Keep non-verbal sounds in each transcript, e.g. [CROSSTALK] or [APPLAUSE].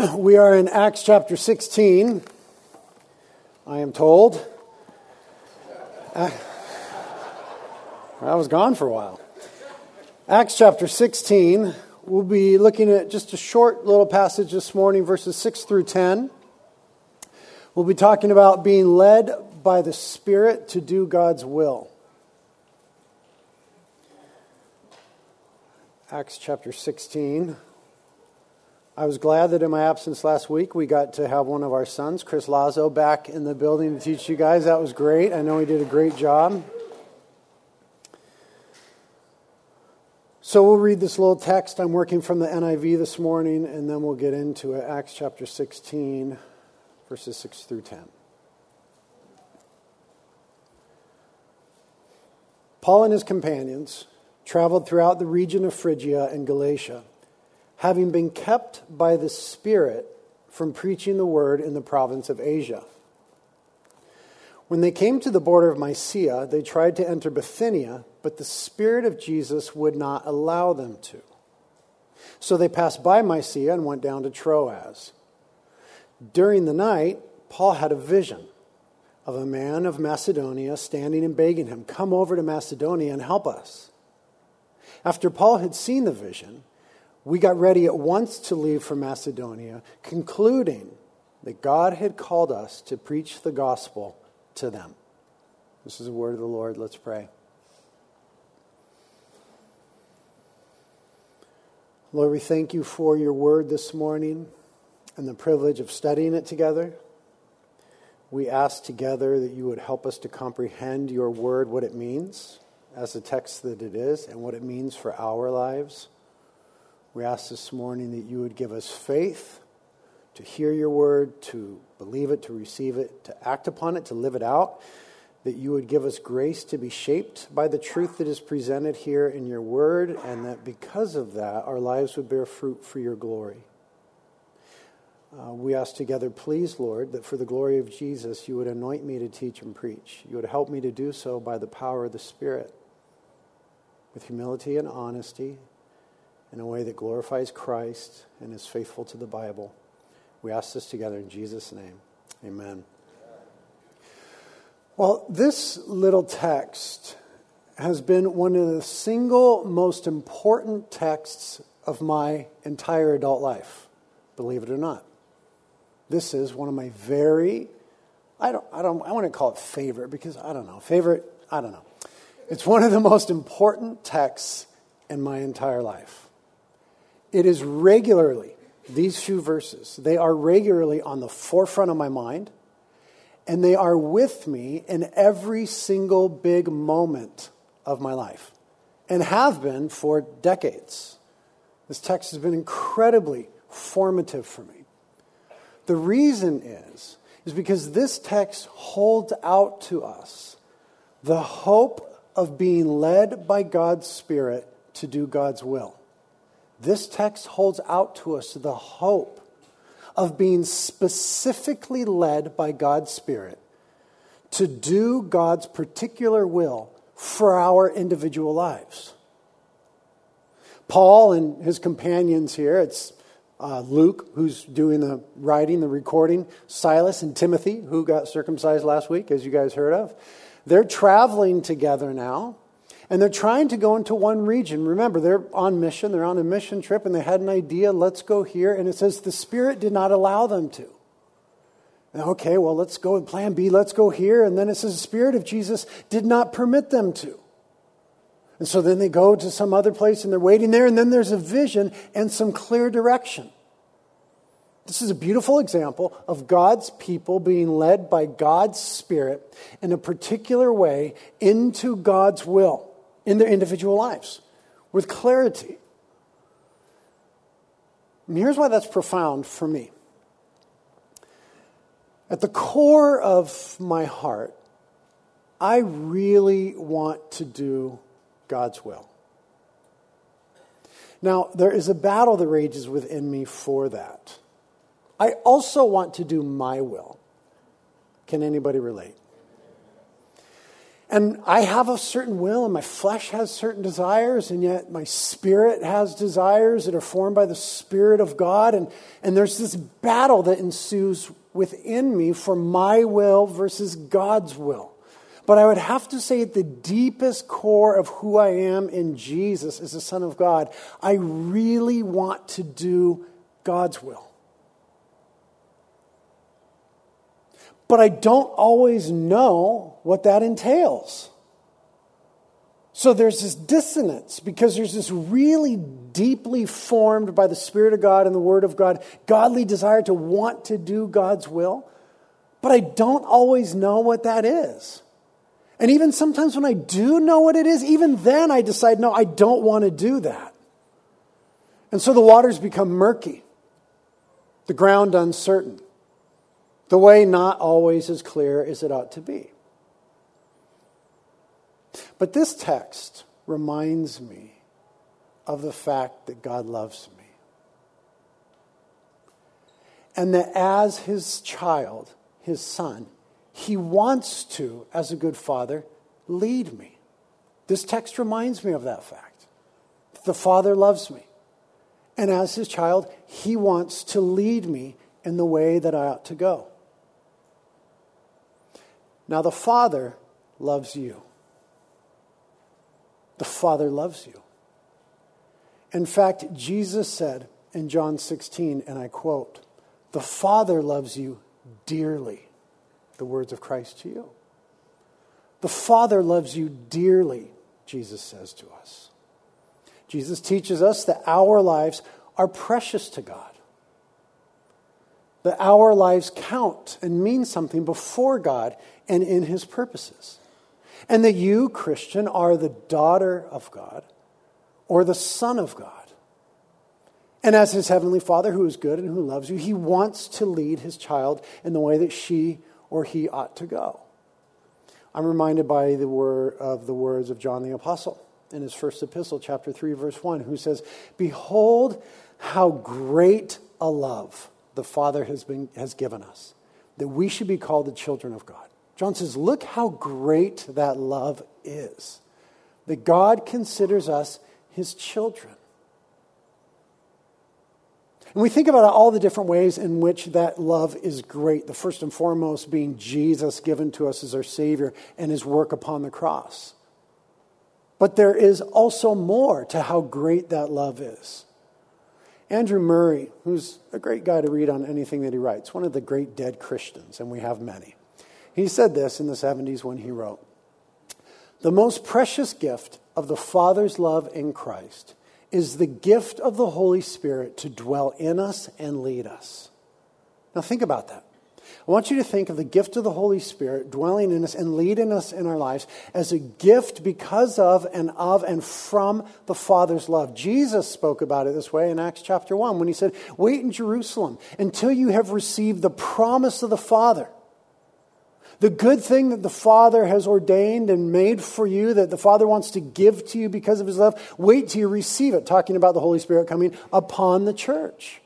[CLEARS THROAT] we are in Acts chapter 16, I am told. Uh, I was gone for a while. Acts chapter 16, we'll be looking at just a short little passage this morning, verses 6 through 10. We'll be talking about being led by the Spirit to do God's will. Acts chapter 16. I was glad that in my absence last week, we got to have one of our sons, Chris Lazo, back in the building to teach you guys. That was great. I know he did a great job. So we'll read this little text. I'm working from the NIV this morning, and then we'll get into it. Acts chapter 16, verses 6 through 10. Paul and his companions traveled throughout the region of Phrygia and Galatia having been kept by the Spirit from preaching the word in the province of Asia. When they came to the border of Mysia, they tried to enter Bithynia, but the Spirit of Jesus would not allow them to. So they passed by Mysia and went down to Troas. During the night, Paul had a vision of a man of Macedonia standing and begging him, Come over to Macedonia and help us. After Paul had seen the vision, we got ready at once to leave for Macedonia, concluding that God had called us to preach the gospel to them. This is the word of the Lord. Let's pray. Lord, we thank you for your word this morning and the privilege of studying it together. We ask together that you would help us to comprehend your word, what it means as the text that it is, and what it means for our lives. We ask this morning that you would give us faith to hear your word, to believe it, to receive it, to act upon it, to live it out. That you would give us grace to be shaped by the truth that is presented here in your word, and that because of that, our lives would bear fruit for your glory. Uh, we ask together, please, Lord, that for the glory of Jesus, you would anoint me to teach and preach. You would help me to do so by the power of the Spirit, with humility and honesty, in a way that glorifies Christ and is faithful to the Bible. We ask this together in Jesus' name. Amen. Well, this little text has been one of the single most important texts of my entire adult life, believe it or not. This is one of my very, I don't, I don't, I want to call it favorite because I don't know, favorite, I don't know. It's one of the most important texts in my entire life. It is regularly, these few verses, they are regularly on the forefront of my mind, and they are with me in every single big moment of my life, and have been for decades. This text has been incredibly formative for me. The reason is, is because this text holds out to us the hope of being led by God's Spirit to do God's will. This text holds out to us the hope of being specifically led by God's Spirit to do God's particular will for our individual lives. Paul and his companions here, it's uh, Luke, who's doing the writing, the recording, Silas and Timothy, who got circumcised last week, as you guys heard of. They're traveling together now. And they're trying to go into one region. Remember, they're on mission, they're on a mission trip, and they had an idea, let's go here. And it says the Spirit did not allow them to. okay, well, let's go with plan B, let's go here. And then it says the Spirit of Jesus did not permit them to. And so then they go to some other place and they're waiting there, and then there's a vision and some clear direction. This is a beautiful example of God's people being led by God's Spirit in a particular way into God's will in their individual lives with clarity. And here's why that's profound for me. At the core of my heart, I really want to do God's will. Now, there is a battle that rages within me for that. I also want to do my will. Can anybody relate? And I have a certain will, and my flesh has certain desires, and yet my spirit has desires that are formed by the Spirit of God. And, and there's this battle that ensues within me for my will versus God's will. But I would have to say, at the deepest core of who I am in Jesus as a Son of God, I really want to do God's will. But I don't always know what that entails. So there's this dissonance because there's this really deeply formed by the Spirit of God and the Word of God, godly desire to want to do God's will. But I don't always know what that is. And even sometimes when I do know what it is, even then I decide, no, I don't want to do that. And so the waters become murky, the ground uncertain, the way not always as clear as it ought to be. But this text reminds me of the fact that God loves me. And that as his child, his son, he wants to, as a good father, lead me. This text reminds me of that fact. The Father loves me. And as his child, he wants to lead me in the way that I ought to go. Now, the Father loves you. The Father loves you. In fact, Jesus said in John 16, and I quote, The Father loves you dearly the words of Christ to you. The Father loves you dearly, Jesus says to us. Jesus teaches us that our lives are precious to God, that our lives count and mean something before God and in His purposes, and that you, Christian, are the daughter of God or the Son of God. And as His Heavenly Father, who is good and who loves you, He wants to lead His child in the way that she or he ought to go. I'm reminded by the word of the words of John the Apostle in his first epistle, chapter 3, verse 1, who says, Behold how great a love the Father has, been, has given us, that we should be called the children of God. John says, Look how great that love is, that God considers us his children. And we think about all the different ways in which that love is great. The first and foremost being Jesus given to us as our Savior and his work upon the cross. But there is also more to how great that love is. Andrew Murray, who's a great guy to read on anything that he writes, one of the great dead Christians, and we have many, he said this in the 70s when he wrote The most precious gift of the Father's love in Christ is the gift of the Holy Spirit to dwell in us and lead us. Now, think about that. I want you to think of the gift of the Holy Spirit dwelling in us and leading us in our lives as a gift because of and of and from the Father's love. Jesus spoke about it this way in Acts chapter 1 when he said, Wait in Jerusalem until you have received the promise of the Father the good thing that the Father has ordained and made for you, that the Father wants to give to you because of his love, wait till you receive it, talking about the Holy Spirit coming upon the church.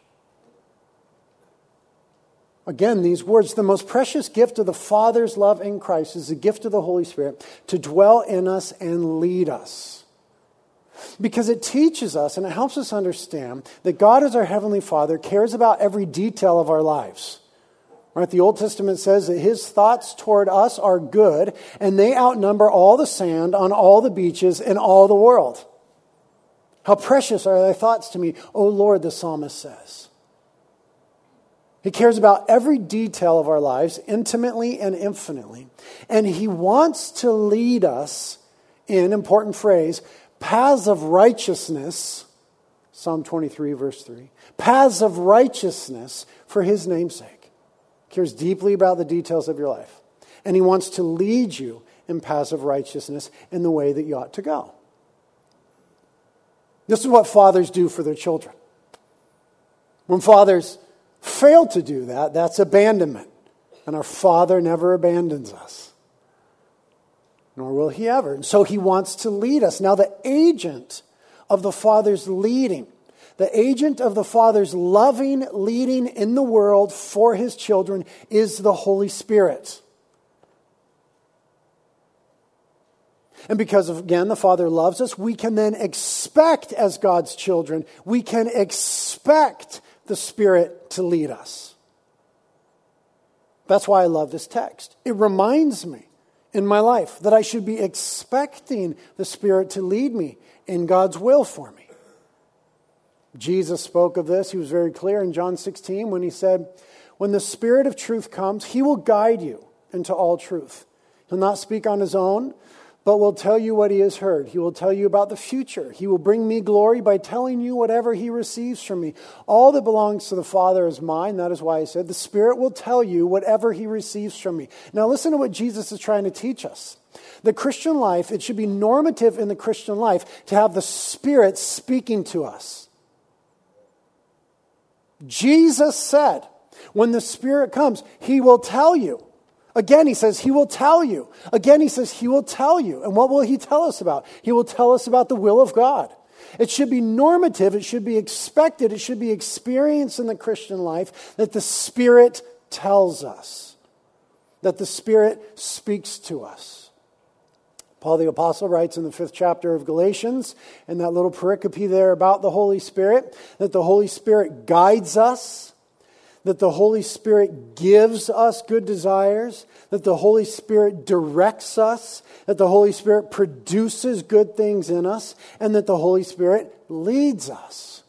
Again, these words the most precious gift of the Father's love in Christ is the gift of the Holy Spirit to dwell in us and lead us. Because it teaches us and it helps us understand that God, as our Heavenly Father, cares about every detail of our lives. Right? The Old Testament says that his thoughts toward us are good, and they outnumber all the sand on all the beaches in all the world. How precious are thy thoughts to me, O Lord, the psalmist says. He cares about every detail of our lives intimately and infinitely. And he wants to lead us in, important phrase, paths of righteousness. Psalm 23, verse 3. Paths of righteousness for his namesake cares deeply about the details of your life. And he wants to lead you in paths of righteousness in the way that you ought to go. This is what fathers do for their children. When fathers fail to do that, that's abandonment. And our Father never abandons us, nor will He ever. And so He wants to lead us. Now, the agent of the Father's leading the agent of the Father's loving leading in the world for his children is the Holy Spirit. And because, of, again, the Father loves us, we can then expect, as God's children, we can expect the Spirit to lead us. That's why I love this text. It reminds me in my life that I should be expecting the Spirit to lead me in God's will for me. Jesus spoke of this. He was very clear in John 16 when he said, When the Spirit of truth comes, he will guide you into all truth. He'll not speak on his own, but will tell you what he has heard. He will tell you about the future. He will bring me glory by telling you whatever he receives from me. All that belongs to the Father is mine. That is why I said, The Spirit will tell you whatever he receives from me. Now, listen to what Jesus is trying to teach us. The Christian life, it should be normative in the Christian life to have the Spirit speaking to us. Jesus said, when the Spirit comes, He will tell you. Again, He says, He will tell you. Again, He says, He will tell you. And what will He tell us about? He will tell us about the will of God. It should be normative, it should be expected, it should be experienced in the Christian life that the Spirit tells us, that the Spirit speaks to us. Paul the Apostle writes in the fifth chapter of Galatians, in that little pericope there about the Holy Spirit, that the Holy Spirit guides us, that the Holy Spirit gives us good desires, that the Holy Spirit directs us, that the Holy Spirit produces good things in us, and that the Holy Spirit leads us.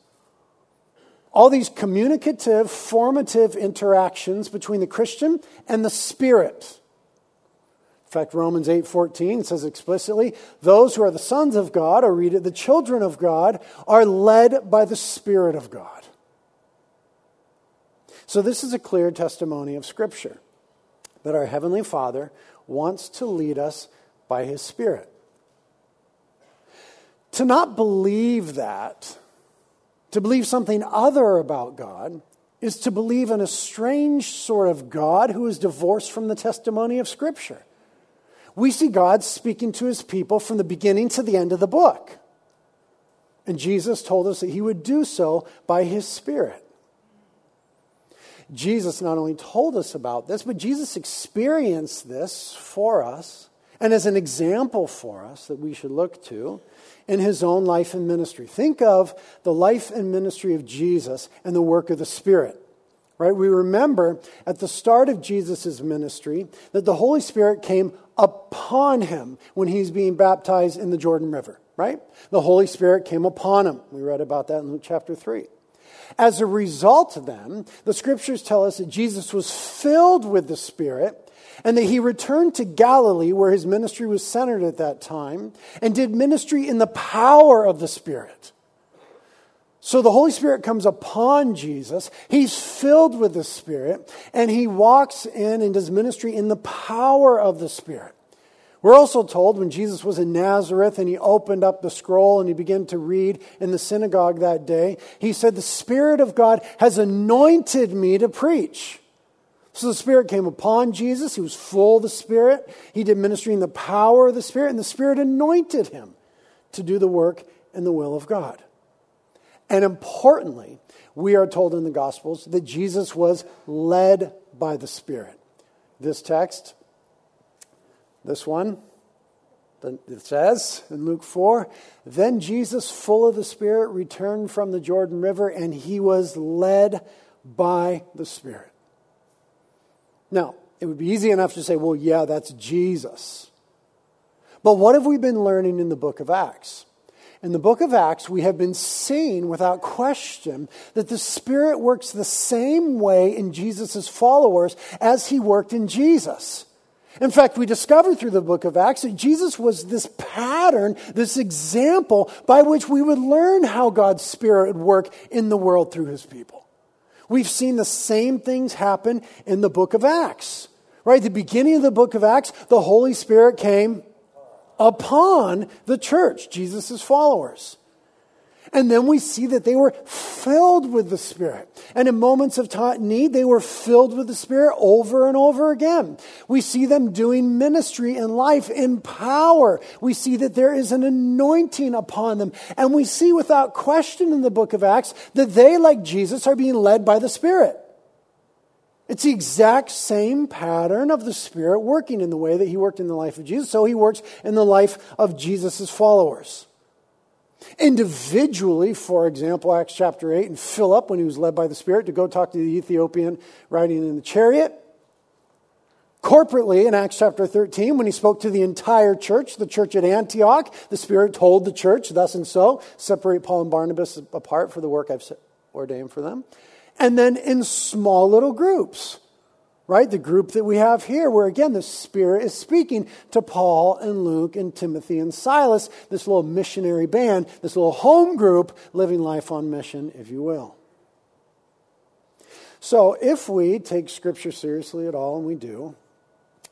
All these communicative, formative interactions between the Christian and the Spirit fact, Romans 8:14 says explicitly, those who are the sons of God, or read it, the children of God, are led by the Spirit of God. So this is a clear testimony of Scripture that our Heavenly Father wants to lead us by His Spirit. To not believe that, to believe something other about God, is to believe in a strange sort of God who is divorced from the testimony of Scripture we see God speaking to his people from the beginning to the end of the book. And Jesus told us that he would do so by his Spirit. Jesus not only told us about this, but Jesus experienced this for us and as an example for us that we should look to in his own life and ministry. Think of the life and ministry of Jesus and the work of the Spirit. Right? We remember at the start of Jesus' ministry that the Holy Spirit came upon him when he's being baptized in the Jordan River, right? The Holy Spirit came upon him. We read about that in Luke chapter 3. As a result, then, the scriptures tell us that Jesus was filled with the Spirit and that he returned to Galilee, where his ministry was centered at that time, and did ministry in the power of the Spirit. So the Holy Spirit comes upon Jesus. He's filled with the Spirit, and he walks in and does ministry in the power of the Spirit. We're also told when Jesus was in Nazareth and he opened up the scroll and he began to read in the synagogue that day, he said, The Spirit of God has anointed me to preach. So the Spirit came upon Jesus. He was full of the Spirit. He did ministry in the power of the Spirit, and the Spirit anointed him to do the work in the will of God. And importantly, we are told in the Gospels that Jesus was led by the Spirit. This text, this one, it says in Luke 4 Then Jesus, full of the Spirit, returned from the Jordan River, and he was led by the Spirit. Now, it would be easy enough to say, well, yeah, that's Jesus. But what have we been learning in the book of Acts? In the book of Acts, we have been seeing without question that the Spirit works the same way in Jesus' followers as he worked in Jesus. In fact, we discover through the book of Acts that Jesus was this pattern, this example by which we would learn how God's Spirit would work in the world through his people. We've seen the same things happen in the book of Acts. Right? The beginning of the book of Acts, the Holy Spirit came upon the church, Jesus' followers. And then we see that they were filled with the Spirit. And in moments of need, they were filled with the Spirit over and over again. We see them doing ministry in life in power. We see that there is an anointing upon them. And we see without question in the book of Acts that they, like Jesus, are being led by the Spirit. It's the exact same pattern of the Spirit working in the way that He worked in the life of Jesus, so He works in the life of Jesus' followers. Individually, for example, Acts chapter 8, and Philip, when he was led by the Spirit to go talk to the Ethiopian riding in the chariot. Corporately, in Acts chapter 13, when he spoke to the entire church, the church at Antioch, the Spirit told the church, thus and so, separate Paul and Barnabas apart for the work I've ordained for them. And then in small little groups right? The group that we have here, where again the Spirit is speaking to Paul and Luke and Timothy and Silas, this little missionary band, this little home group living life on mission, if you will. So, if we take Scripture seriously at all, and we do,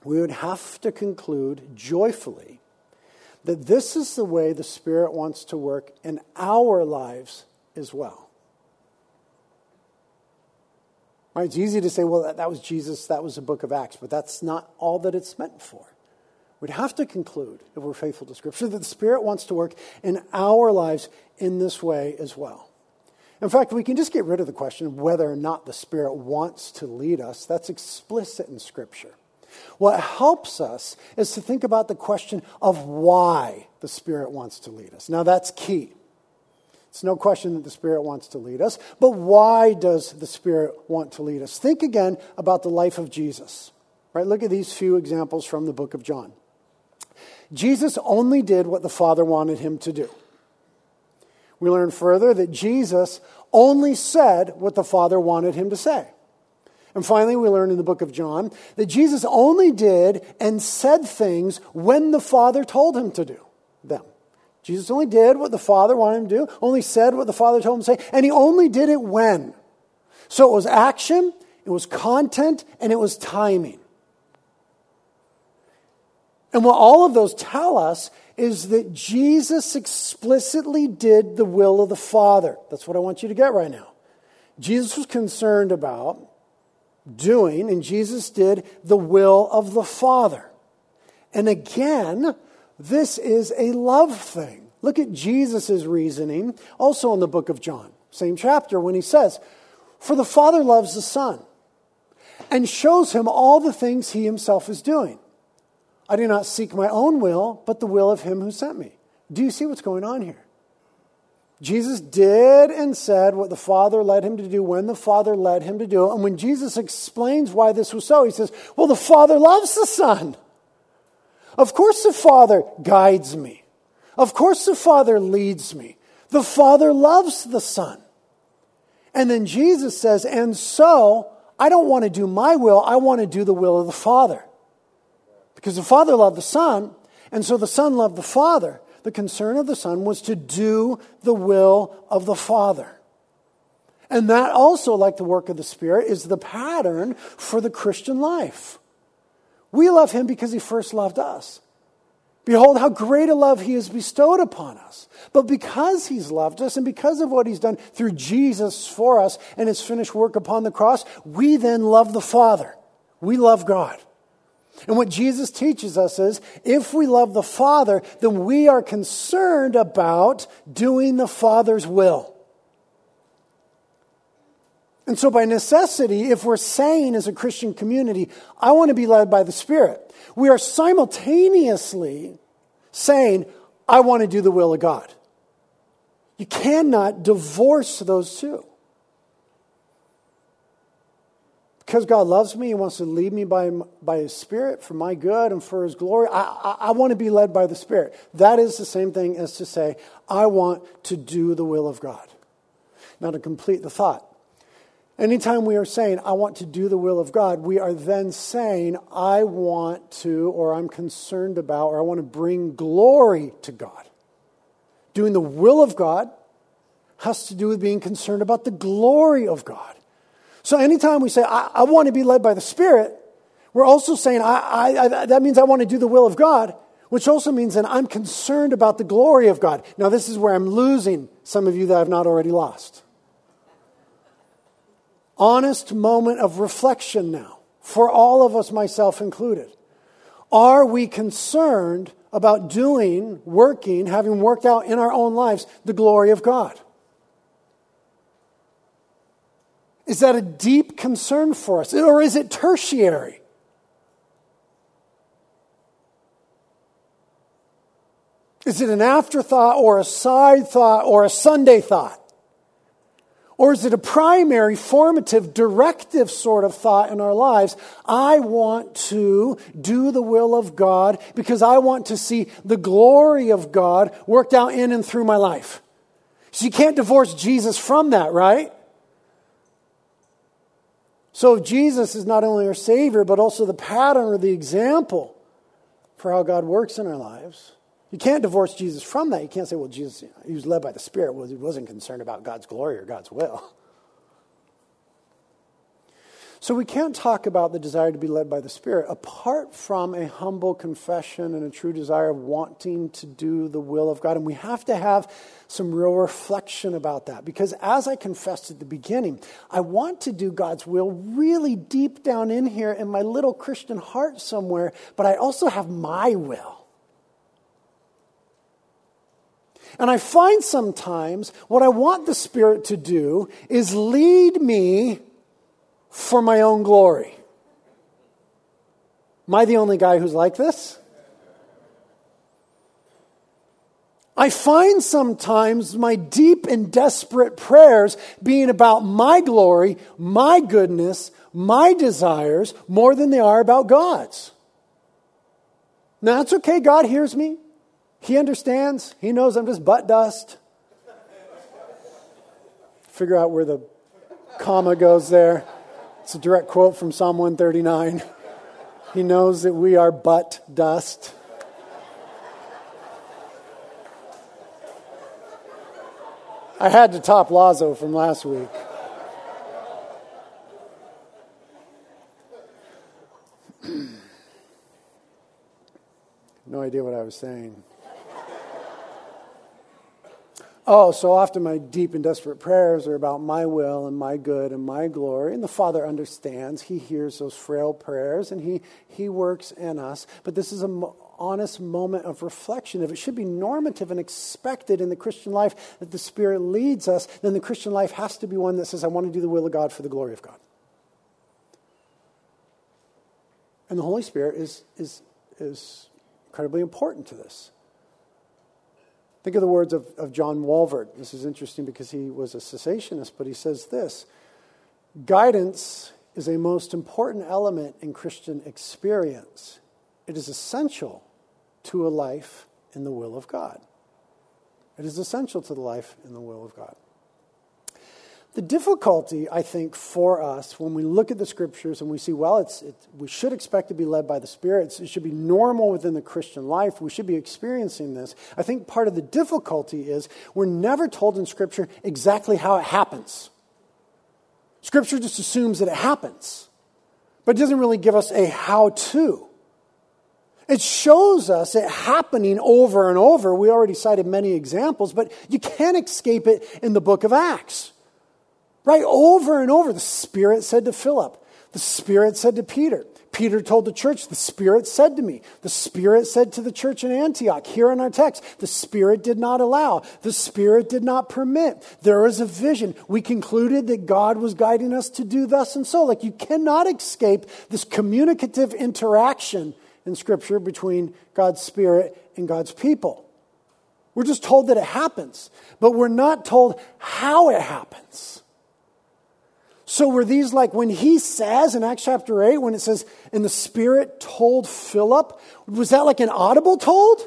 we would have to conclude joyfully that this is the way the Spirit wants to work in our lives as well. Right? It's easy to say, well, that, that was Jesus, that was the book of Acts, but that's not all that it's meant for. We'd have to conclude, if we're faithful to Scripture, [LAUGHS] that the Spirit wants to work in our lives in this way as well. In fact, we can just get rid of the question of whether or not the Spirit wants to lead us. That's explicit in Scripture. What helps us is to think about the question of why the Spirit wants to lead us. Now, that's key. It's no question that the Spirit wants to lead us, but why does the Spirit want to lead us? Think again about the life of Jesus. Right? Look at these few examples from the book of John. Jesus only did what the Father wanted him to do. We learn further that Jesus only said what the Father wanted him to say. And finally, we learn in the book of John that Jesus only did and said things when the Father told him to do. Jesus only did what the Father wanted him to do, only said what the Father told him to say, and he only did it when. So it was action, it was content, and it was timing. And what all of those tell us is that Jesus explicitly did the will of the Father. That's what I want you to get right now. Jesus was concerned about doing, and Jesus did the will of the Father. And again, this is a love thing. Look at Jesus' reasoning, also in the book of John, same chapter, when he says, For the Father loves the Son and shows him all the things he himself is doing. I do not seek my own will, but the will of him who sent me. Do you see what's going on here? Jesus did and said what the Father led him to do when the Father led him to do it. And when Jesus explains why this was so, he says, Well, the Father loves the Son. Of course, the Father guides me. Of course, the Father leads me. The Father loves the Son. And then Jesus says, And so, I don't want to do my will, I want to do the will of the Father. Because the Father loved the Son, and so the Son loved the Father. The concern of the Son was to do the will of the Father. And that also, like the work of the Spirit, is the pattern for the Christian life. We love him because he first loved us. Behold, how great a love he has bestowed upon us. But because he's loved us and because of what he's done through Jesus for us and his finished work upon the cross, we then love the Father. We love God. And what Jesus teaches us is if we love the Father, then we are concerned about doing the Father's will. And so, by necessity, if we're saying as a Christian community, I want to be led by the Spirit, we are simultaneously saying, I want to do the will of God. You cannot divorce those two. Because God loves me, He wants to lead me by, by His Spirit for my good and for His glory. I, I, I want to be led by the Spirit. That is the same thing as to say, I want to do the will of God. Now, to complete the thought, Anytime we are saying, I want to do the will of God, we are then saying, I want to, or I'm concerned about, or I want to bring glory to God. Doing the will of God has to do with being concerned about the glory of God. So anytime we say, I, I want to be led by the Spirit, we're also saying, I, I, I, that means I want to do the will of God, which also means that I'm concerned about the glory of God. Now, this is where I'm losing some of you that I've not already lost honest moment of reflection now, for all of us, myself included. Are we concerned about doing, working, having worked out in our own lives the glory of God? Is that a deep concern for us? Or is it tertiary? Is it an afterthought or a side thought or a Sunday thought? Or is it a primary, formative, directive sort of thought in our lives? I want to do the will of God because I want to see the glory of God worked out in and through my life. So you can't divorce Jesus from that, right? So Jesus is not only our Savior, but also the pattern or the example for how God works in our lives. You can't divorce Jesus from that. You can't say, well, Jesus, he was led by the Spirit. Well, he wasn't concerned about God's glory or God's will. So we can't talk about the desire to be led by the Spirit apart from a humble confession and a true desire of wanting to do the will of God. And we have to have some real reflection about that because as I confessed at the beginning, I want to do God's will really deep down in here in my little Christian heart somewhere, but I also have my will. And I find sometimes what I want the Spirit to do is lead me for my own glory. Am I the only guy who's like this? I find sometimes my deep and desperate prayers being about my glory, my goodness, my desires more than they are about God's. Now, that's okay. God hears me. He understands. He knows I'm just butt dust. Figure out where the comma goes there. It's a direct quote from Psalm 139. He knows that we are butt dust. I had to top Lazo from last week. [CLEARS THROAT] no idea what I was saying. Oh, so often my deep and desperate prayers are about my will and my good and my glory. And the Father understands. He hears those frail prayers and He, he works in us. But this is an honest moment of reflection. If it should be normative and expected in the Christian life that the Spirit leads us, then the Christian life has to be one that says, I want to do the will of God for the glory of God. And the Holy Spirit is, is, is incredibly important to this. Think of the words of, of John Walvoord. This is interesting because he was a cessationist, but he says this Guidance is a most important element in Christian experience. It is essential to a life in the will of God. It is essential to the life in the will of God. The difficulty, I think, for us when we look at the scriptures and we see, well, it's, it, we should expect to be led by the Spirit. It should be normal within the Christian life. We should be experiencing this. I think part of the difficulty is we're never told in Scripture exactly how it happens. Scripture just assumes that it happens, but it doesn't really give us a how to. It shows us it happening over and over. We already cited many examples, but you can't escape it in the book of Acts. Right? Over and over, the Spirit said to Philip, the Spirit said to Peter. Peter told the church, the Spirit said to me. The Spirit said to the church in Antioch. Here in our text, the Spirit did not allow. The Spirit did not permit. There was a vision. We concluded that God was guiding us to do thus and so. Like you cannot escape this communicative interaction in Scripture between God's Spirit and God's people. We're just told that it happens, but we're not told how it happens. So were these like when he says in Acts chapter 8, when it says, and the Spirit told Philip, was that like an audible told?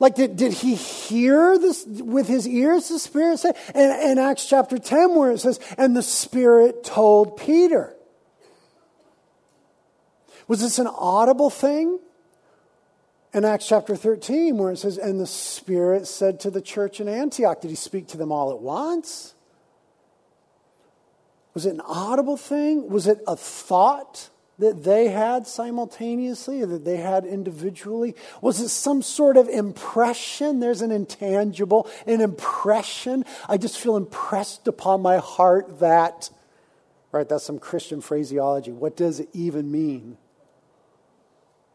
Like, did, did he hear this with his ears, the Spirit said? And in Acts chapter 10, where it says, and the Spirit told Peter. Was this an audible thing? In Acts chapter 13, where it says, and the Spirit said to the church in Antioch, did he speak to them all at once? Was it an audible thing? Was it a thought that they had simultaneously, that they had individually? Was it some sort of impression? There's an intangible, an impression. I just feel impressed upon my heart that, right, that's some Christian phraseology. What does it even mean?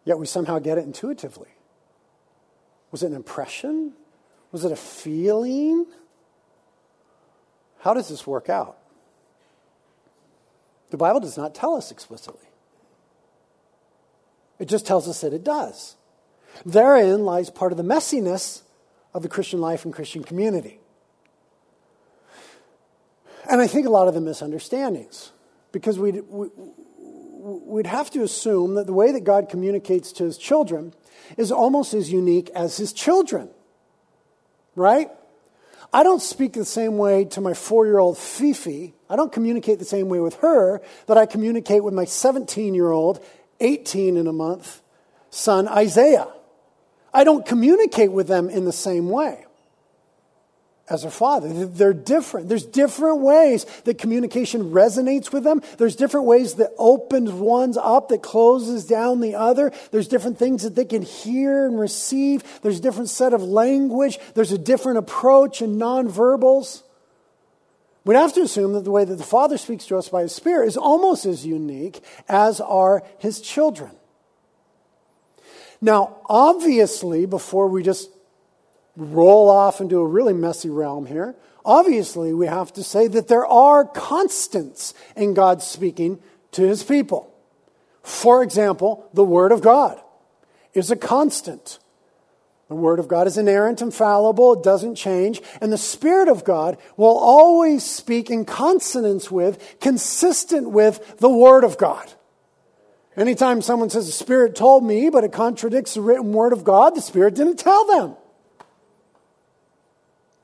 Yet we somehow get it intuitively. Was it an impression? Was it a feeling? How does this work out? The Bible does not tell us explicitly, it just tells us that it does. Therein lies part of the messiness of the Christian life and Christian community. And I think a lot of the misunderstandings, because we'd, we'd have to assume that the way that God communicates to his children is almost as unique as his children, right? I don't speak the same way to my four year old Fifi. I don't communicate the same way with her that I communicate with my 17 year old, 18 in a month son Isaiah. I don't communicate with them in the same way as a father. They're different. There's different ways that communication resonates with them. There's different ways that opens one's up, that closes down the other. There's different things that they can hear and receive. There's a different set of language. There's a different approach in nonverbals. We'd have to assume that the way that the Father speaks to us by His Spirit is almost as unique as are His children. Now, obviously, before we just roll off into a really messy realm here, obviously we have to say that there are constants in God speaking to his people. For example, the Word of God is a constant. The Word of God is inerrant, infallible, it doesn't change, and the Spirit of God will always speak in consonance with, consistent with the Word of God. Anytime someone says, The Spirit told me, but it contradicts the written Word of God, the Spirit didn't tell them.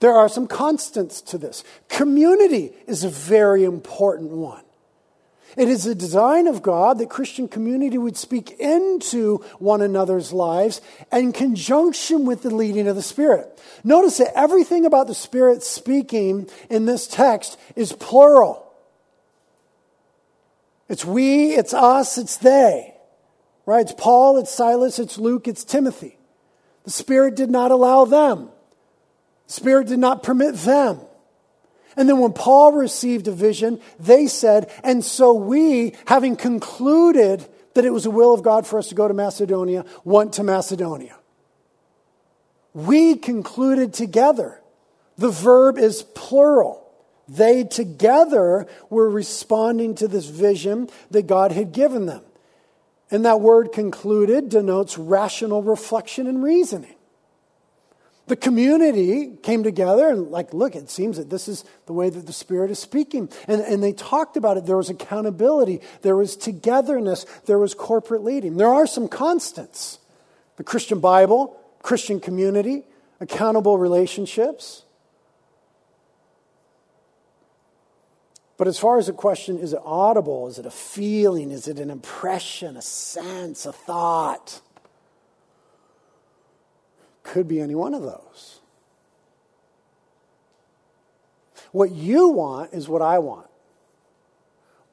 There are some constants to this. Community is a very important one. It is a design of God that Christian community would speak into one another's lives in conjunction with the leading of the Spirit. Notice that everything about the Spirit speaking in this text is plural. It's we, it's us, it's they. Right? It's Paul, it's Silas, it's Luke, it's Timothy. The Spirit did not allow them. Spirit did not permit them. And then when Paul received a vision, they said, and so we, having concluded that it was the will of God for us to go to Macedonia, went to Macedonia. We concluded together. The verb is plural. They together were responding to this vision that God had given them. And that word concluded denotes rational reflection and reasoning. The community came together and, like, look, it seems that this is the way that the Spirit is speaking. And, and they talked about it. There was accountability, there was togetherness, there was corporate leading. There are some constants the Christian Bible, Christian community, accountable relationships. But as far as the question, is it audible? Is it a feeling? Is it an impression, a sense, a thought? Could be any one of those. What you want is what I want.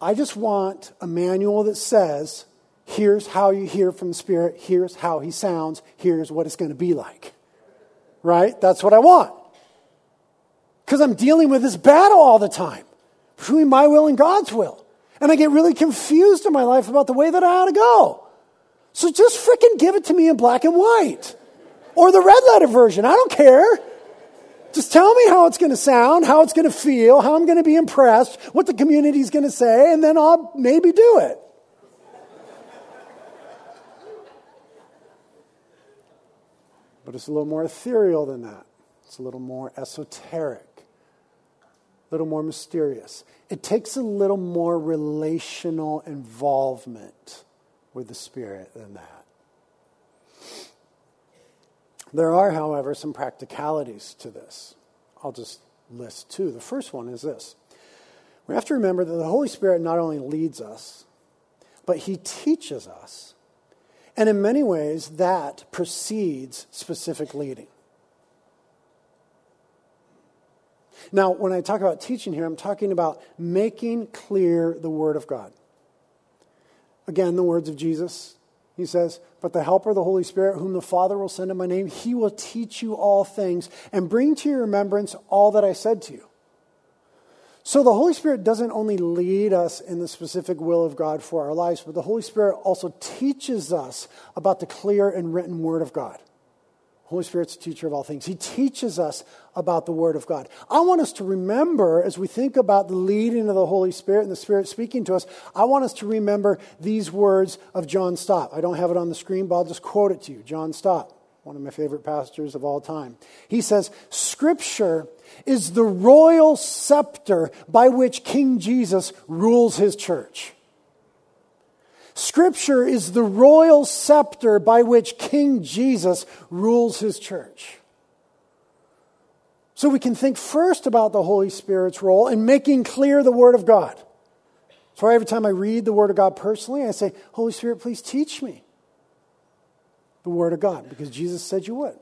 I just want a manual that says, here's how you hear from the Spirit, here's how He sounds, here's what it's going to be like. Right? That's what I want. Because I'm dealing with this battle all the time between my will and God's will. And I get really confused in my life about the way that I ought to go. So just freaking give it to me in black and white or the red letter version. I don't care. Just tell me how it's going to sound, how it's going to feel, how I'm going to be impressed, what the community is going to say, and then I'll maybe do it. But it's a little more ethereal than that. It's a little more esoteric, a little more mysterious. It takes a little more relational involvement with the Spirit than that. There are, however, some practicalities to this. I'll just list two. The first one is this we have to remember that the Holy Spirit not only leads us, but He teaches us. And in many ways, that precedes specific leading. Now, when I talk about teaching here, I'm talking about making clear the Word of God. Again, the words of Jesus he says, But the Helper, the Holy Spirit, whom the Father will send in my name, he will teach you all things and bring to your remembrance all that I said to you. So the Holy Spirit doesn't only lead us in the specific will of God for our lives, but the Holy Spirit also teaches us about the clear and written Word of God. Holy Spirit's the teacher of all things. He teaches us about the Word of God. I want us to remember, as we think about the leading of the Holy Spirit and the Spirit speaking to us, I want us to remember these words of John Stott. I don't have it on the screen, but I'll just quote it to you. John Stott, one of my favorite pastors of all time. He says, Scripture is the royal scepter by which King Jesus rules his church. Scripture is the royal scepter by which King Jesus rules his church. So we can think first about the Holy Spirit's role in making clear the Word of God. That's why every time I read the Word of God personally, I say, Holy Spirit, please teach me the Word of God, because Jesus said you would.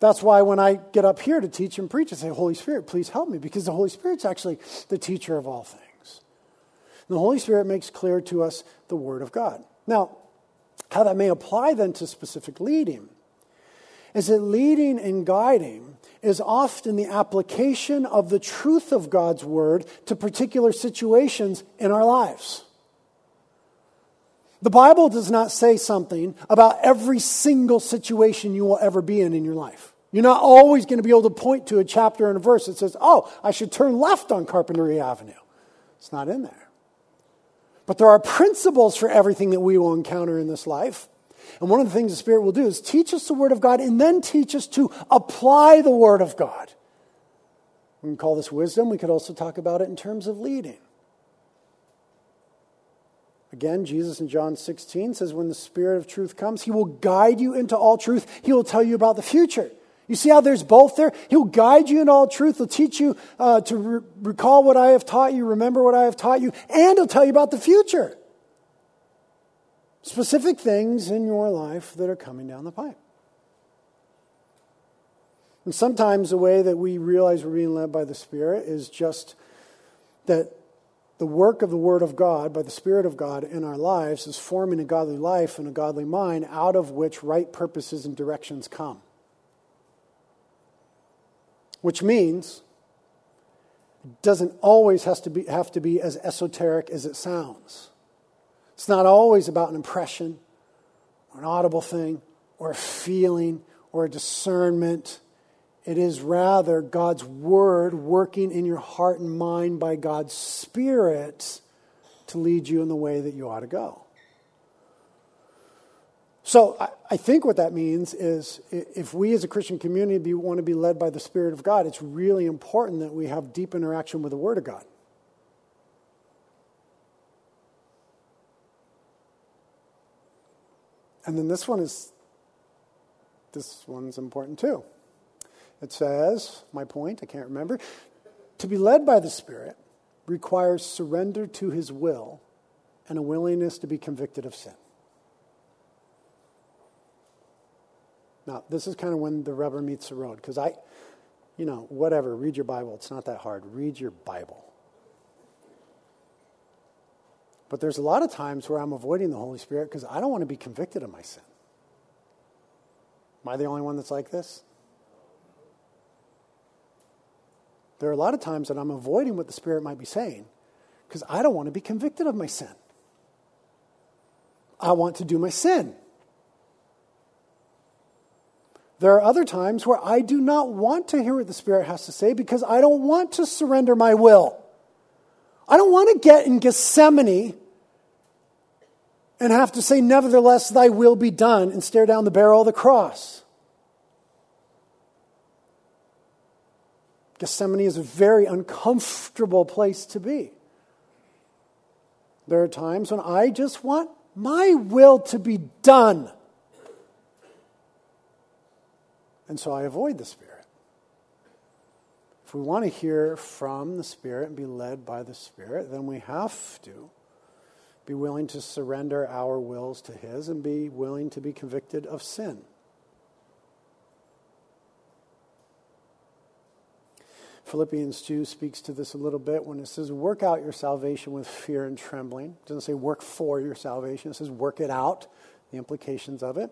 That's why when I get up here to teach and preach, I say, Holy Spirit, please help me, because the Holy Spirit's actually the teacher of all things. The Holy Spirit makes clear to us the Word of God. Now, how that may apply then to specific leading is that leading and guiding is often the application of the truth of God's Word to particular situations in our lives. The Bible does not say something about every single situation you will ever be in in your life. You're not always going to be able to point to a chapter and a verse that says, oh, I should turn left on Carpinteria Avenue. It's not in there. But there are principles for everything that we will encounter in this life. And one of the things the Spirit will do is teach us the Word of God and then teach us to apply the Word of God. We can call this wisdom. We could also talk about it in terms of leading. Again, Jesus in John 16 says, When the Spirit of truth comes, He will guide you into all truth. He will tell you about the future. You see how there's both there? He'll guide you in all truth. He'll teach you uh, to re- recall what I have taught you, remember what I have taught you, and he'll tell you about the future. Specific things in your life that are coming down the pipe. And sometimes the way that we realize we're being led by the Spirit is just that the work of the Word of God by the Spirit of God in our lives is forming a godly life and a godly mind out of which right purposes and directions come which means it doesn't always has to be, have to be as esoteric as it sounds. It's not always about an impression or an audible thing or a feeling or a discernment. It is rather God's Word working in your heart and mind by God's Spirit to lead you in the way that you ought to go. So I, think what that means is if we as a Christian community want to be led by the Spirit of God, it's really important that we have deep interaction with the Word of God. And then this one is this one's important too. It says, my point, I can't remember, to be led by the Spirit requires surrender to his will and a willingness to be convicted of sin. Now, this is kind of when the rubber meets the road because I, you know, whatever, read your Bible. It's not that hard. Read your Bible. But there's a lot of times where I'm avoiding the Holy Spirit because I don't want to be convicted of my sin. Am I the only one that's like this? There are a lot of times that I'm avoiding what the Spirit might be saying because I don't want to be convicted of my sin. I want to do my sin. There are other times where I do not want to hear what the Spirit has to say because I don't want to surrender my will. I don't want to get in Gethsemane and have to say, Nevertheless, thy will be done, and stare down the barrel of the cross. Gethsemane is a very uncomfortable place to be. There are times when I just want my will to be done. And so I avoid the Spirit. If we want to hear from the Spirit and be led by the Spirit, then we have to be willing to surrender our wills to His and be willing to be convicted of sin. Philippians 2 speaks to this a little bit when it says, Work out your salvation with fear and trembling. It doesn't say work for your salvation, it says work it out, the implications of it.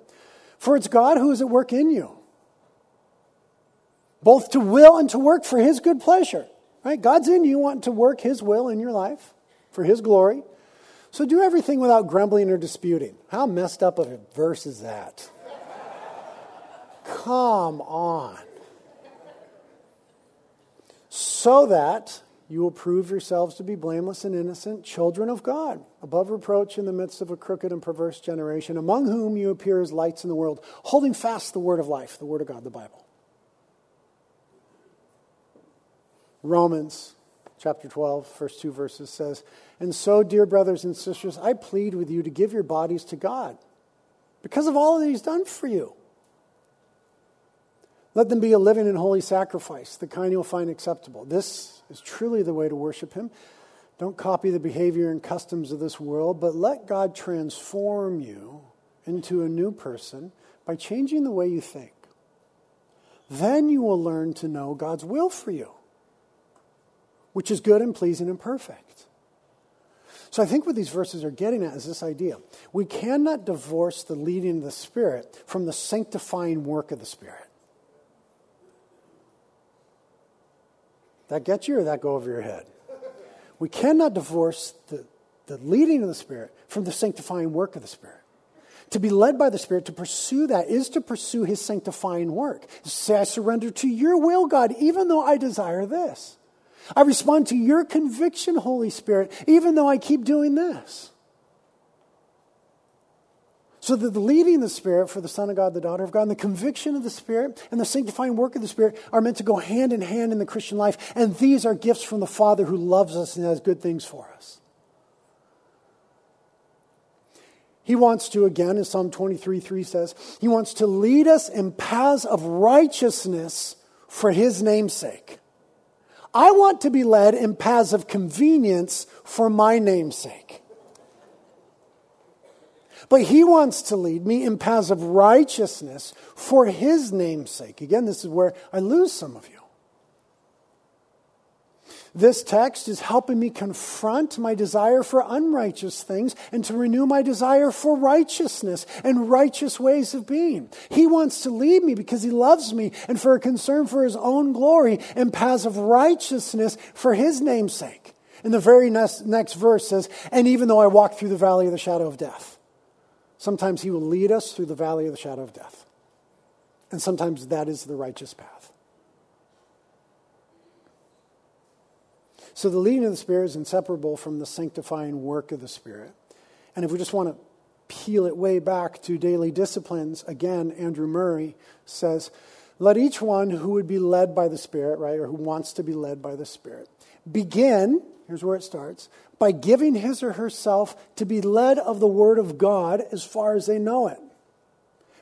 For it's God who is at work in you both to will and to work for his good pleasure. Right? God's in you wanting to work his will in your life for his glory. So do everything without grumbling or disputing. How messed up of a verse is that? Come on. So that you will prove yourselves to be blameless and innocent, children of God, above reproach in the midst of a crooked and perverse generation, among whom you appear as lights in the world, holding fast the word of life, the word of God, the Bible. Romans chapter 12, first two verses says, And so, dear brothers and sisters, I plead with you to give your bodies to God because of all that He's done for you. Let them be a living and holy sacrifice, the kind you'll find acceptable. This is truly the way to worship Him. Don't copy the behavior and customs of this world, but let God transform you into a new person by changing the way you think. Then you will learn to know God's will for you, which is good and pleasing and perfect. So I think what these verses are getting at is this idea. We cannot divorce the leading of the Spirit from the sanctifying work of the Spirit. That get you or that go over your head? We cannot divorce the, the leading of the Spirit from the sanctifying work of the Spirit. To be led by the Spirit, to pursue that, is to pursue His sanctifying work. Say, I surrender to your will, God, even though I desire this. I respond to your conviction, Holy Spirit, even though I keep doing this. So that the leading of the Spirit for the Son of God, the daughter of God, and the conviction of the Spirit and the sanctifying work of the Spirit are meant to go hand in hand in the Christian life. And these are gifts from the Father who loves us and has good things for us. He wants to, again, as Psalm 23 3 says, He wants to lead us in paths of righteousness for His name's sake. I want to be led in paths of convenience for my name's sake. But he wants to lead me in paths of righteousness for his name's sake. Again, this is where I lose some of you. This text is helping me confront my desire for unrighteous things and to renew my desire for righteousness and righteous ways of being. He wants to lead me because he loves me and for a concern for his own glory and paths of righteousness for his name's sake. And the very next, next verse says, And even though I walk through the valley of the shadow of death. Sometimes He will lead us through the valley of the shadow of death. And sometimes that is the righteous path. So the leading of the Spirit is inseparable from the sanctifying work of the Spirit. And if we just want to peel it way back to daily disciplines, again, Andrew Murray says, Let each one who would be led by the Spirit, right, or who wants to be led by the Spirit, begin here's where it starts by giving his or herself to be led of the Word of God as far as they know it.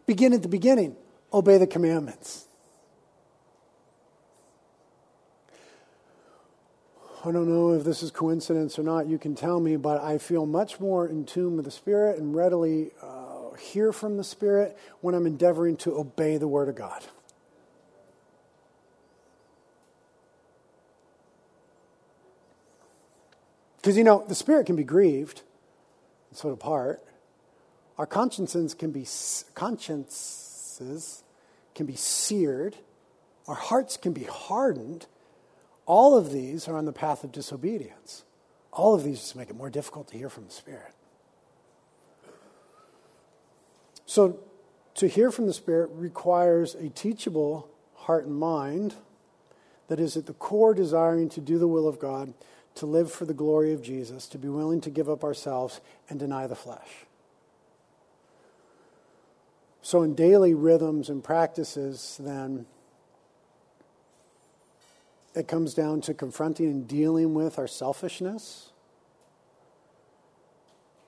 Begin at the beginning, obey the commandments. I don't know if this is coincidence or not, you can tell me, but I feel much more in tune with the Spirit and readily uh, hear from the Spirit when I'm endeavoring to obey the Word of God. Because, you know, the spirit can be grieved, and so apart. Our consciences can be, consciences can be seared. Our hearts can be hardened. All of these are on the path of disobedience. All of these just make it more difficult to hear from the Spirit. So, to hear from the Spirit requires a teachable heart and mind that is at the core desiring to do the will of God to live for the glory of Jesus, to be willing to give up ourselves and deny the flesh. So, in daily rhythms and practices, then, it comes down to confronting and dealing with our selfishness.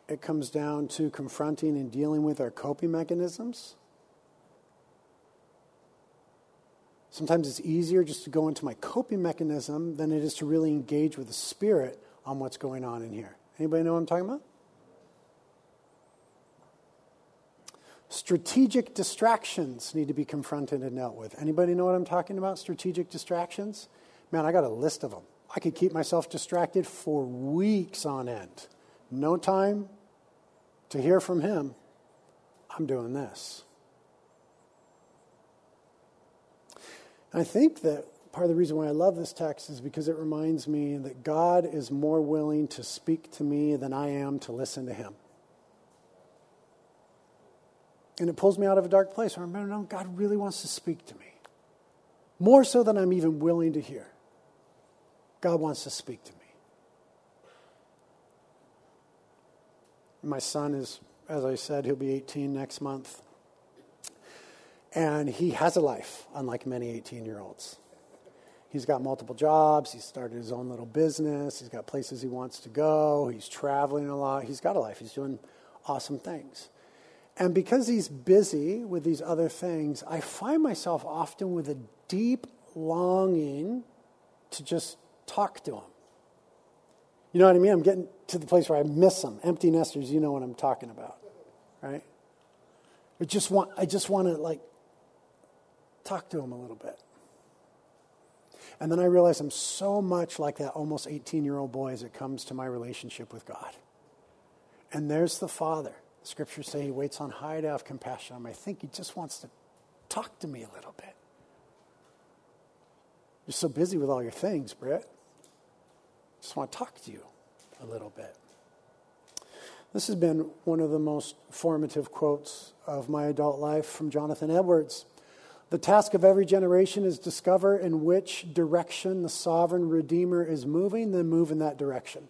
It comes down to confronting and dealing with our coping mechanisms. Sometimes it's easier just to go into my coping mechanism than it is to really engage with the spirit on what's going on in here. Anybody know what I'm talking about? Strategic distractions need to be confronted and dealt with. Anybody know what I'm talking about? Strategic distractions? Man, I got a list of them. I could keep myself distracted for weeks on end. No time to hear from him. I'm doing this. I think that part of the reason why I love this text is because it reminds me that God is more willing to speak to me than I am to listen to him. And it pulls me out of a dark place. I remember, no, God really wants to speak to me. More so than I'm even willing to hear. God wants to speak to me. My son is, as I said, he'll be 18 next month. And he has a life, unlike many 18 year olds. He's got multiple jobs. He's started his own little business. He's got places he wants to go. He's traveling a lot. He's got a life. He's doing awesome things. And because he's busy with these other things, I find myself often with a deep longing to just talk to him. You know what I mean? I'm getting to the place where I miss him. Empty nesters, you know what I'm talking about, right? I just want, I just want to like talk to him a little bit. And then I realize I'm so much like that almost 18 year old boy as it comes to my relationship with God. And there's the Father. The scriptures say he waits on high to have compassion on me. I think he just wants to talk to me a little bit. You're so busy with all your things, Britt. Just want to talk to you a little bit. This has been one of the most formative quotes of my adult life from Jonathan Edwards. The task of every generation is discover in which direction the sovereign Redeemer is moving, then move in that direction.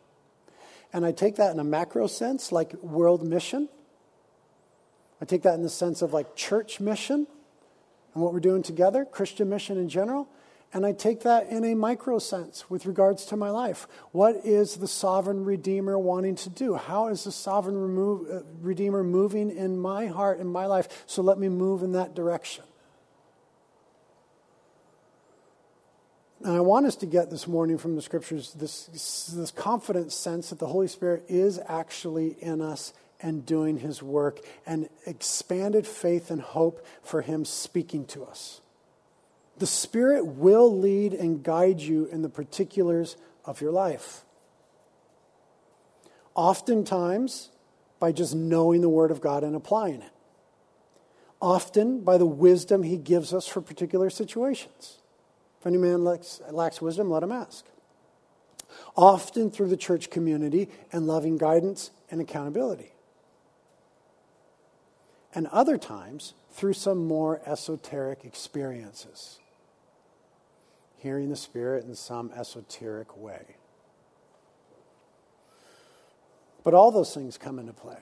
And I take that in a macro sense, like world mission. I take that in the sense of like church mission and what we're doing together, Christian mission in general. And I take that in a micro sense with regards to my life. What is the sovereign Redeemer wanting to do? How is the sovereign remove, uh, Redeemer moving in my heart, in my life? So let me move in that direction. And I want us to get this morning from the scriptures this, this confident sense that the Holy Spirit is actually in us and doing his work, and expanded faith and hope for him speaking to us. The Spirit will lead and guide you in the particulars of your life. Oftentimes, by just knowing the Word of God and applying it. Often, by the wisdom He gives us for particular situations. If any man lacks, lacks wisdom, let him ask. Often through the church community and loving guidance and accountability. And other times through some more esoteric experiences hearing the Spirit in some esoteric way. But all those things come into play.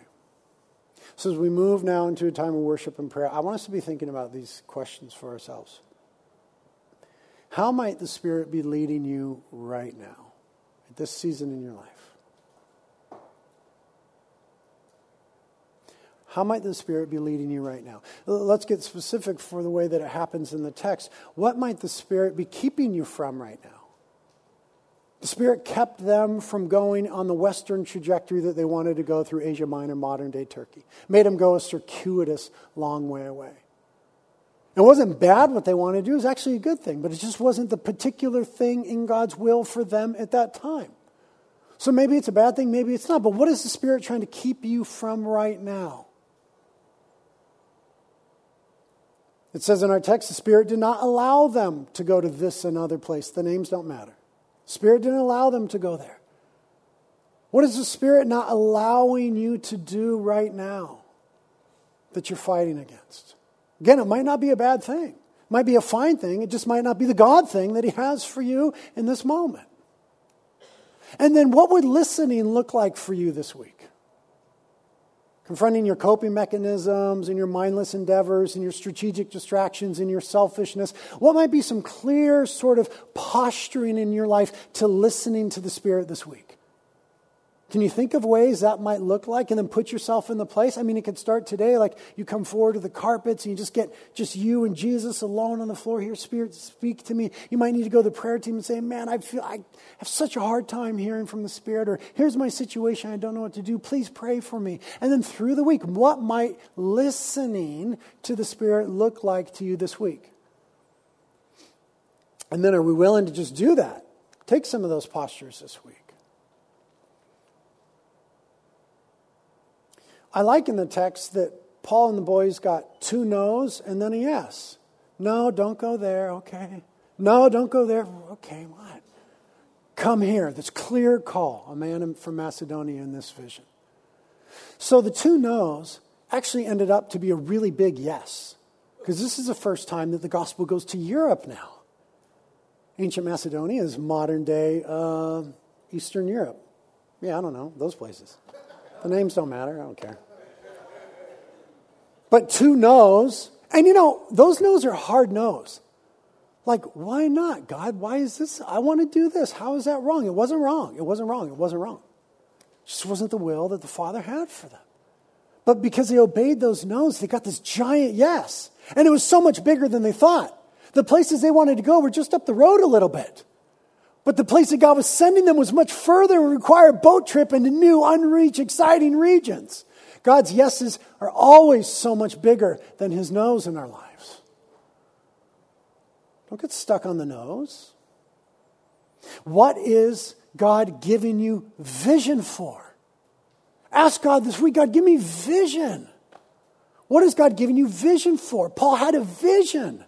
So, as we move now into a time of worship and prayer, I want us to be thinking about these questions for ourselves. How might the Spirit be leading you right now, at this season in your life? How might the Spirit be leading you right now? Let's get specific for the way that it happens in the text. What might the Spirit be keeping you from right now? The Spirit kept them from going on the western trajectory that they wanted to go through Asia Minor, modern day Turkey. Made them go a circuitous long way away. It wasn't bad what they wanted to do, it was actually a good thing, but it just wasn't the particular thing in God's will for them at that time. So maybe it's a bad thing, maybe it's not, but what is the Spirit trying to keep you from right now? It says in our text, the Spirit did not allow them to go to this another place. The names don't matter. Spirit didn't allow them to go there. What is the Spirit not allowing you to do right now that you're fighting against? Again, it might not be a bad thing. It might be a fine thing. It just might not be the God thing that He has for you in this moment. And then what would listening look like for you this week? Confronting your coping mechanisms and your mindless endeavors and your strategic distractions and your selfishness? What might be some clear sort of posturing in your life to listening to the Spirit this week? Can you think of ways that might look like and then put yourself in the place? I mean, it could start today, like you come forward to the carpets and you just get just you and Jesus alone on the floor here. Spirit, speak to me. You might need to go to the prayer team and say, Man, I feel I have such a hard time hearing from the Spirit, or here's my situation. I don't know what to do. Please pray for me. And then through the week, what might listening to the Spirit look like to you this week? And then are we willing to just do that? Take some of those postures this week. I like in the text that Paul and the boys got two no's and then a yes. No, don't go there. Okay. No, don't go there. Okay, what? Come here. This clear call. A man from Macedonia in this vision. So the two no's actually ended up to be a really big yes, because this is the first time that the gospel goes to Europe now. Ancient Macedonia is modern day uh, Eastern Europe. Yeah, I don't know, those places. The names don't matter, I don't care. But two no's, and you know, those no's are hard no's. Like, why not, God? Why is this? I want to do this. How is that wrong? It wasn't wrong. It wasn't wrong. It wasn't wrong. It just wasn't the will that the Father had for them. But because they obeyed those no's, they got this giant yes. And it was so much bigger than they thought. The places they wanted to go were just up the road a little bit. But the place that God was sending them was much further and required a boat trip into new, unreached, exciting regions. God's yeses are always so much bigger than his no's in our lives. Don't get stuck on the no's. What is God giving you vision for? Ask God this week God, give me vision. What is God giving you vision for? Paul had a vision.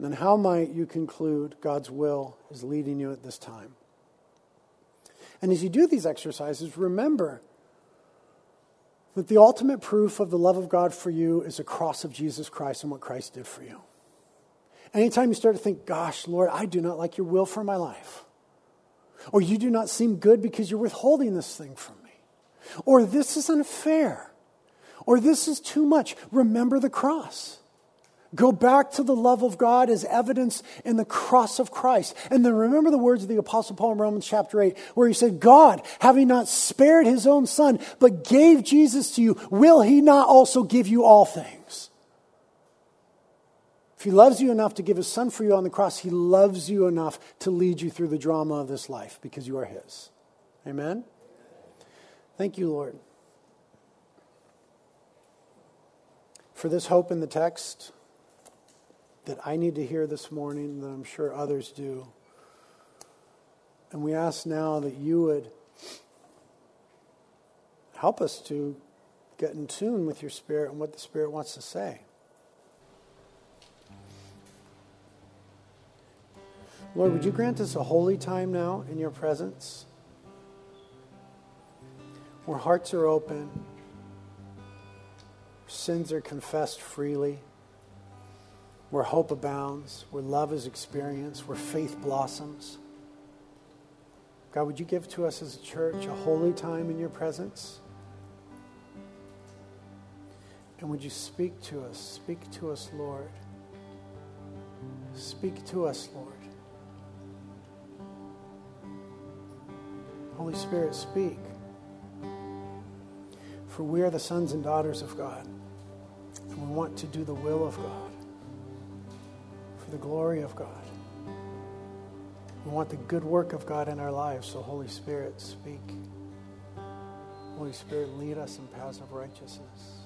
And then, how might you conclude God's will is leading you at this time? And as you do these exercises, remember that the ultimate proof of the love of God for you is the cross of Jesus Christ and what Christ did for you. Anytime you start to think, gosh, Lord, I do not like your will for my life, or you do not seem good because you're withholding this thing from me, or this is unfair, or this is too much, remember the cross. Go back to the love of God as evidence in the cross of Christ. And then remember the words of the Apostle Paul in Romans chapter 8, where he said, God, having not spared his own son, but gave Jesus to you, will he not also give you all things? If he loves you enough to give his son for you on the cross, he loves you enough to lead you through the drama of this life because you are his. Amen? Thank you, Lord. For this hope in the text that I need to hear this morning, that I'm sure others do. And we ask now that you would help us to get in tune with your Spirit and what the Spirit wants to say. Lord, would you grant us a holy time now in your presence? Where hearts are open, sins are confessed freely where hope abounds, where love is experienced, where faith blossoms. God, would you give to us as a church a holy time in your presence? And would you speak to us? Speak to us, Lord. Speak to us, Lord. Holy Spirit, speak. For we are the sons and daughters of God, and we want to do the will of God the glory of God. We want the good work of God in our lives. So, Holy Spirit, speak. Holy Spirit, lead us in paths of righteousness.